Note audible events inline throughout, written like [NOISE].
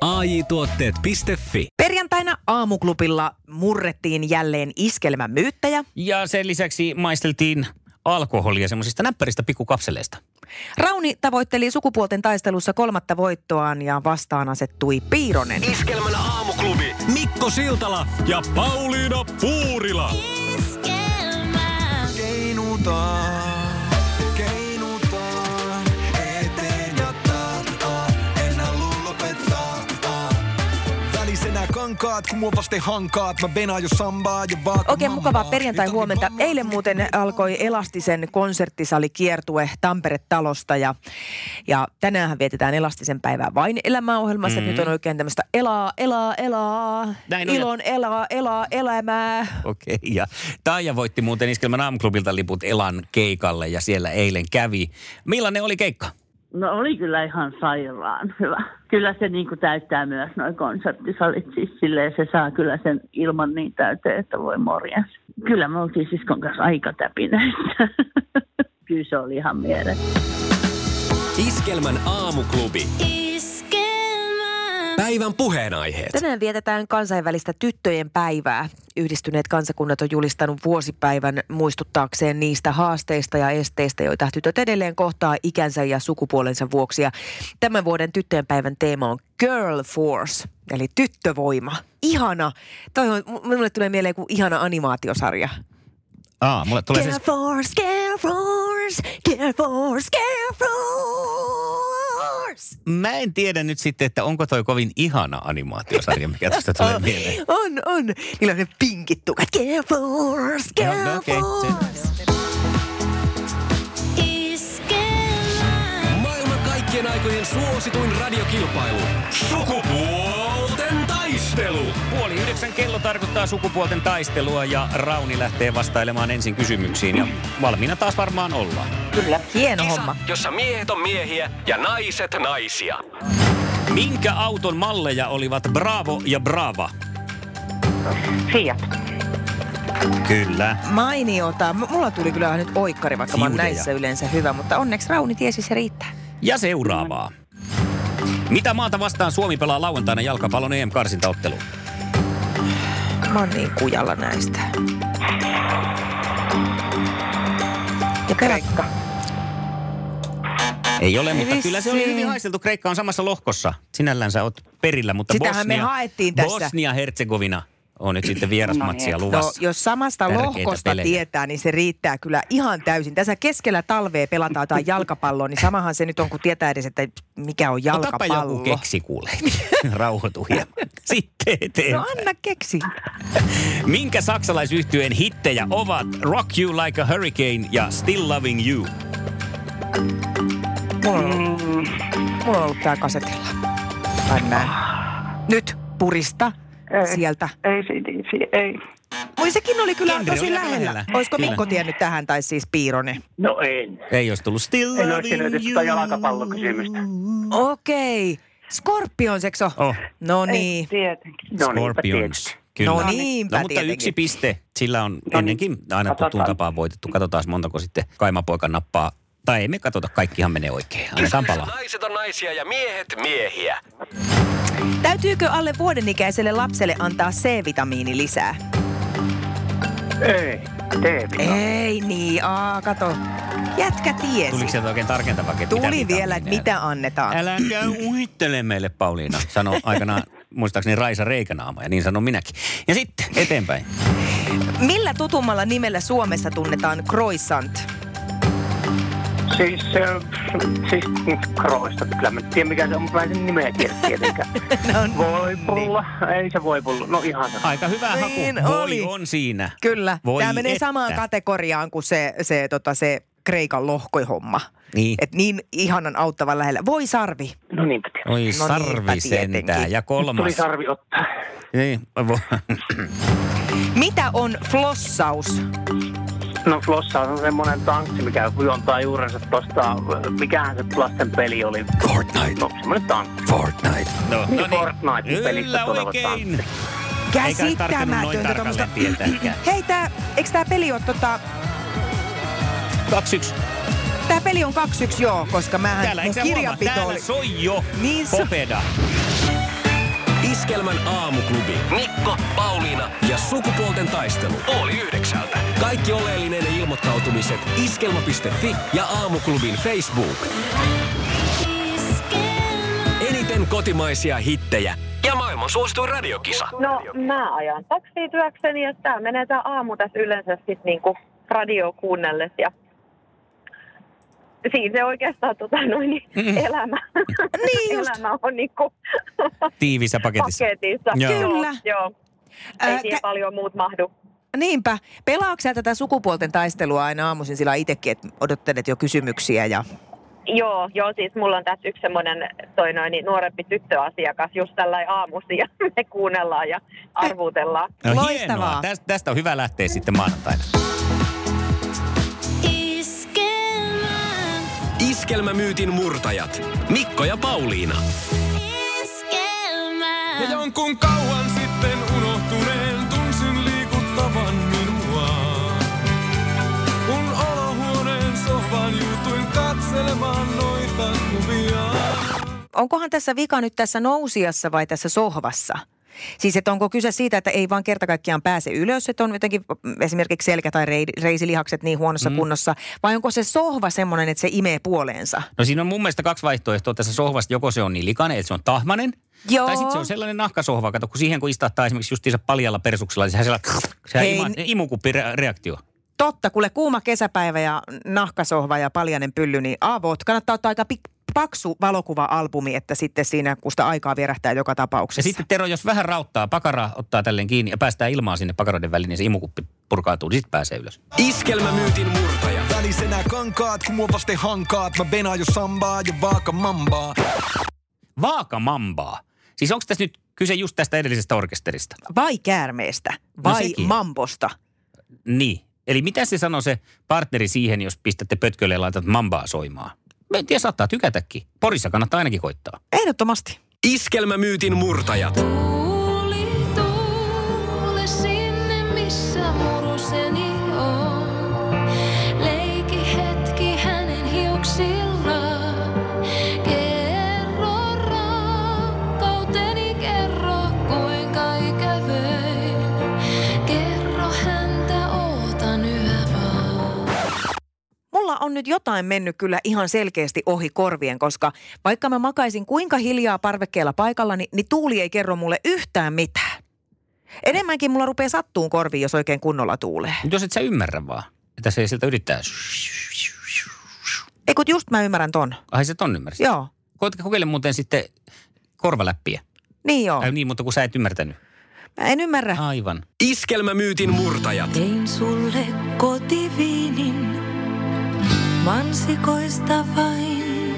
AJ-tuotteet.fi. Perjantaina aamuklubilla murrettiin jälleen iskelmämyyttäjä. Ja sen lisäksi maisteltiin alkoholia semmoisista näppäristä pikkukapseleista. Rauni tavoitteli sukupuolten taistelussa kolmatta voittoaan ja vastaan asettui Piironen. Iskelmän aamuklubi Mikko Siltala ja Pauliina Puurila. Keinutaan, keinutaan, kankaat, kun mua vasten hankaat, mä venaan jo sambaa ja vaan Oikein mukavaa perjantai-huomenta. Eilen muuten alkoi Elastisen konserttisali kiertue Tampere-talosta ja, ja tänään vietetään Elastisen päivää vain elämäohjelmassa. Mm-hmm. Nyt on oikein tämmöistä elaa, elaa, elaa, Näin on. ilon elaa, elaa, elämää. Okei, okay, ja Taija voitti muuten Iskelmän aamuklubilta liput Elan keikalle ja siellä eilen kävi. Millainen oli keikka? No oli kyllä ihan sairaan hyvä. Kyllä se niin kuin täyttää myös noin konserttisalit. Siis silleen se saa kyllä sen ilman niin täyteen, että voi morjens. Kyllä me oltiin siskon kanssa aika täpinöissä. [LAUGHS] kyllä se oli ihan mielessä. Iskelmän aamuklubi. Päivän puheenaiheet. Tänään vietetään kansainvälistä tyttöjen päivää. Yhdistyneet kansakunnat on julistanut vuosipäivän muistuttaakseen niistä haasteista ja esteistä, joita tytöt edelleen kohtaa ikänsä ja sukupuolensa vuoksi. Ja tämän vuoden tyttöjen päivän teema on Girl Force, eli tyttövoima. Ihana. Toi on, minulle tulee mieleen kuin ihana animaatiosarja. Aa, mulle tulee Girl siis... Force, Girl Force, Girl Force, Girl Force. Mä en tiedä nyt sitten, että onko toi kovin ihana animaatiosarja, mikä tästä tulee [LAUGHS] mieleen. On, on. Niillä on ne pinkit tukat. Girl Force, Girl no se- Force. Maailman kaikkien aikojen suosituin radiokilpailu. Sukupuolten taistelu. Puoli yhdeksän kello tarkoittaa sukupuolten taistelua ja Rauni lähtee vastailemaan ensin kysymyksiin ja valmiina taas varmaan ollaan. Kyllä. Hieno Kisa, homma. jossa miehet on miehiä ja naiset naisia. Minkä auton malleja olivat Bravo ja Brava? Fiat. Kyllä. Mainiota. M- Mulla tuli kyllä nyt oikkari, vaikka mä oon Fiudeja. näissä yleensä hyvä, mutta onneksi Rauni tiesi se riittää. Ja seuraavaa. Mitä maata vastaan Suomi pelaa lauantaina jalkapallon EM-karsintaotteluun? Mä oon niin kujalla näistä. Ja Kreikka. Ei ole, mutta Vissiin. kyllä se oli hyvin haisteltu. Kreikka on samassa lohkossa. Sinällään sä oot perillä, mutta Sitähän me Bosnia, haettiin tässä. Bosnia-Herzegovina on nyt sitten vierasmatsia No, luvassa. jos samasta Tärkeitä lohkosta pelejä. tietää, niin se riittää kyllä ihan täysin. Tässä keskellä talvea pelataan jotain [LAUGHS] jalkapalloa, niin samahan se nyt on, kun tietää edes, että mikä on Otapa jalkapallo. joku keksi kuule. [LAUGHS] Rauhoitu hieman. [LAUGHS] Sitten No eteenpäin. anna keksi. Minkä saksalaisyhtyeen hittejä ovat Rock You Like a Hurricane ja Still Loving You? Mulla on ollut, mulla on ollut tää kasetilla. Anna. Nyt purista Ei. sieltä. Ei, ei, ei. Voi sekin oli kyllä Genre tosi lähellä. lähellä. Olisiko Kyllä. Mikko tiennyt tähän tai siis Piironen? No en. Ei olisi tullut Still En olisi tiennyt You. sitä jalkapallokysymystä. Okei. Scorpionsekso. Oh, No niin. Tietenkin. No Scorpions. Kyllä. No niinpä No, mutta tietenkin. yksi piste. Sillä on niin. ennenkin aina tuttuun tapaan voitettu. Katsotaan montako sitten kaimapoika nappaa. Tai ei me katsota, kaikkihan menee oikein. Annetaan palaa. Naiset on naisia ja miehet miehiä. Täytyykö alle vuoden ikäiselle lapselle antaa C-vitamiini lisää? Ei. Ei niin, aa, kato. Jätkä tiesi. Tuliko sieltä oikein tarkentava, että Tuli mitä vielä, että mitä annetaan. Äläkä uhittele meille, Pauliina, sanoi aikanaan muistaakseni Raisa Reikanaama, ja niin sanon minäkin. Ja sitten eteenpäin. Millä tutummalla nimellä Suomessa tunnetaan croissant? Siis, äh, siis kroista, kyllä mä en tiedä mikä se on, mutta mä en sen nimeä tiedä tietenkään. [LAUGHS] No, Voipulla, ei se voipulla, no ihan se. Aika hyvä Niin haku. oli. Voi on siinä. Kyllä. Voi Tämä menee että. samaan kategoriaan kuin se, se, tota, se Kreikan lohkoihomma. Niin. Et niin ihanan auttavan lähellä. Voi sarvi. No niinpä. Oi No sarvi sentään. Ja kolmas. Tuli sarvi ottaa. Niin, vo- Mitä on flossaus? No Flossa on semmoinen tankki, mikä juontaa juurensa tosta, mikähän se lasten peli oli? Fortnite. No semmoinen tankki. Fortnite. No, Niin, no Fortnite-pelistä Kyllä tuleva oikein. tanssi. Eikä olisi tarvinnut noin Käsittämätöntä tarkalleen tuommoista. Hei, tää, eikö tää peli ole tota... 2-1. Tää peli on 2-1 joo, koska mä Täällä, mun eikö sä huomaa? kirjanpito Täällä oli... soi jo Niin so- popeda. Iskelmän aamuklubi. Mikko, Pauliina ja sukupuolten taistelu. Oli yhdeksältä. Kaikki oleellinen ilmoittautumiset iskelma.fi ja aamuklubin Facebook. Eniten kotimaisia hittejä ja maailman suosituin radiokisa. No mä ajan taksityökseni ja tää menee tää aamu tässä yleensä sit niinku radio kuunnelles ja siinä se oikeastaan tota noin niin elämä, Niin just. elämä on niinku Tiivissä paketissa. paketissa. Joo. Kyllä. Joo. Ei Ää, siihen kä- paljon muut mahdu. Niinpä. Pelaatko sä tätä sukupuolten taistelua aina aamuisin sillä itsekin, että odottelet jo kysymyksiä ja... Joo, joo, siis mulla on tässä yksi semmoinen toi noin, niin nuorempi tyttöasiakas just tällä aamusi ja [LAUGHS] me kuunnellaan ja arvuutellaan. No Loistavaa. hienoa. Tästä, tästä on hyvä lähteä sitten maanantaina. Iskelmämyytin murtajat. Mikko ja Pauliina. Ja jonkun kauan sitten unohtuneen tunsin liikuttavan minua. Kun olohuoneen sohvan juutuin katselemaan noita kuvia. Onkohan tässä vika nyt tässä nousiassa vai tässä sohvassa? Siis, että onko kyse siitä, että ei vaan kerta kaikkiaan pääse ylös, että on jotenkin esimerkiksi selkä- tai rei- reisilihakset niin huonossa mm. kunnossa, vai onko se sohva semmoinen, että se imee puoleensa? No siinä on mun mielestä kaksi vaihtoehtoa tässä sohvasta. Joko se on niin likainen, että se on tahmanen. Joo. Tai sitten se on sellainen nahkasohva. Kato, kun siihen kun istattaa esimerkiksi justiinsa paljalla persuksella, niin sehän sehän Hei, ima, imukuppireaktio. Totta, kuule kuuma kesäpäivä ja nahkasohva ja paljanen pylly, niin avot. Kannattaa ottaa aika pik- paksu valokuva-albumi, että sitten siinä, kun sitä aikaa vierähtää joka Ja tapauksessa. sitten Tero, jos vähän rauttaa, pakara ottaa tälleen kiinni ja päästää ilmaa sinne pakaroiden väliin, niin se imukuppi purkautuu, niin sitten pääsee ylös. Iskelmämyytin murtaja. Välisenä kankaat, kun mua vasten hankaat. Mä venaan jo sambaa ja vaaka mambaa. Vaakamambaa. Siis onko tässä nyt kyse just tästä edellisestä orkesterista? Vai käärmeestä, No vai sekin. mambosta. Niin. Eli mitä se sanoo se partneri siihen, jos pistätte pötkölle ja laitat mambaa soimaan? Mä en tiedä, saattaa tykätäkin. Porissa kannattaa ainakin koittaa. Ehdottomasti. Iskelmämyytin murtajat. On nyt jotain mennyt kyllä ihan selkeästi ohi korvien, koska vaikka mä makaisin kuinka hiljaa parvekkeella paikallani, niin tuuli ei kerro mulle yhtään mitään. Enemmänkin mulla rupeaa sattuun korviin, jos oikein kunnolla tuulee. Jos et sä ymmärrä vaan, että se sieltä yrittää. Ei kun just mä ymmärrän ton. Ai se ton ymmärsit. Joo, Koitka kokeile muuten sitten korvaläppiä. niin joo. Ai niin, mutta kun sä et ymmärtänyt. Mä en ymmärrä. Aivan. Iskelmämyytin murtajat. Tein sulle mansikoista vain,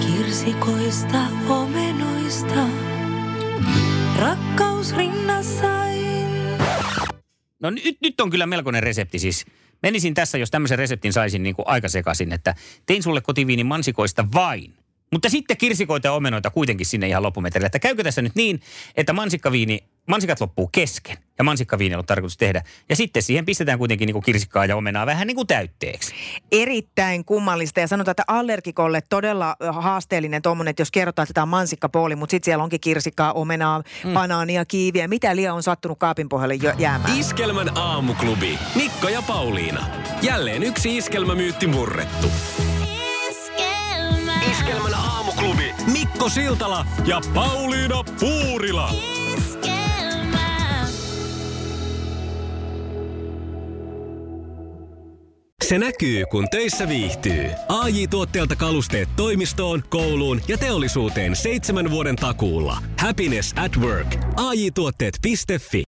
kirsikoista, omenoista, rakkaus rinnassain. No nyt, nyt on kyllä melkoinen resepti siis. Menisin tässä, jos tämmöisen reseptin saisin niin kuin aika sekaisin, että tein sulle kotiviinin mansikoista vain. Mutta sitten kirsikoita ja omenoita kuitenkin sinne ihan loppumetrelle. Että käykö tässä nyt niin, että mansikkaviini, mansikat loppuu kesken ja mansikkaviini on tarkoitus tehdä. Ja sitten siihen pistetään kuitenkin niin kuin kirsikkaa ja omenaa vähän niin kuin täytteeksi. Erittäin kummallista ja sanotaan, että allergikolle todella ö, haasteellinen tuommoinen, että jos kerrotaan, että tämä on mansikkapooli, mutta sitten siellä onkin kirsikkaa, omenaa, mm. banaania, kiiviä, mitä liian on sattunut kaapin pohjalle jäämään. Iskelmän aamuklubi. Mikko ja Pauliina. Jälleen yksi iskelmämyytti murrettu. Mikko Siltala ja Pauliina Puurila. Se näkyy, kun töissä viihtyy. ai tuotteelta kalusteet toimistoon, kouluun ja teollisuuteen seitsemän vuoden takuulla. Happiness at work. AJ-tuotteet.fi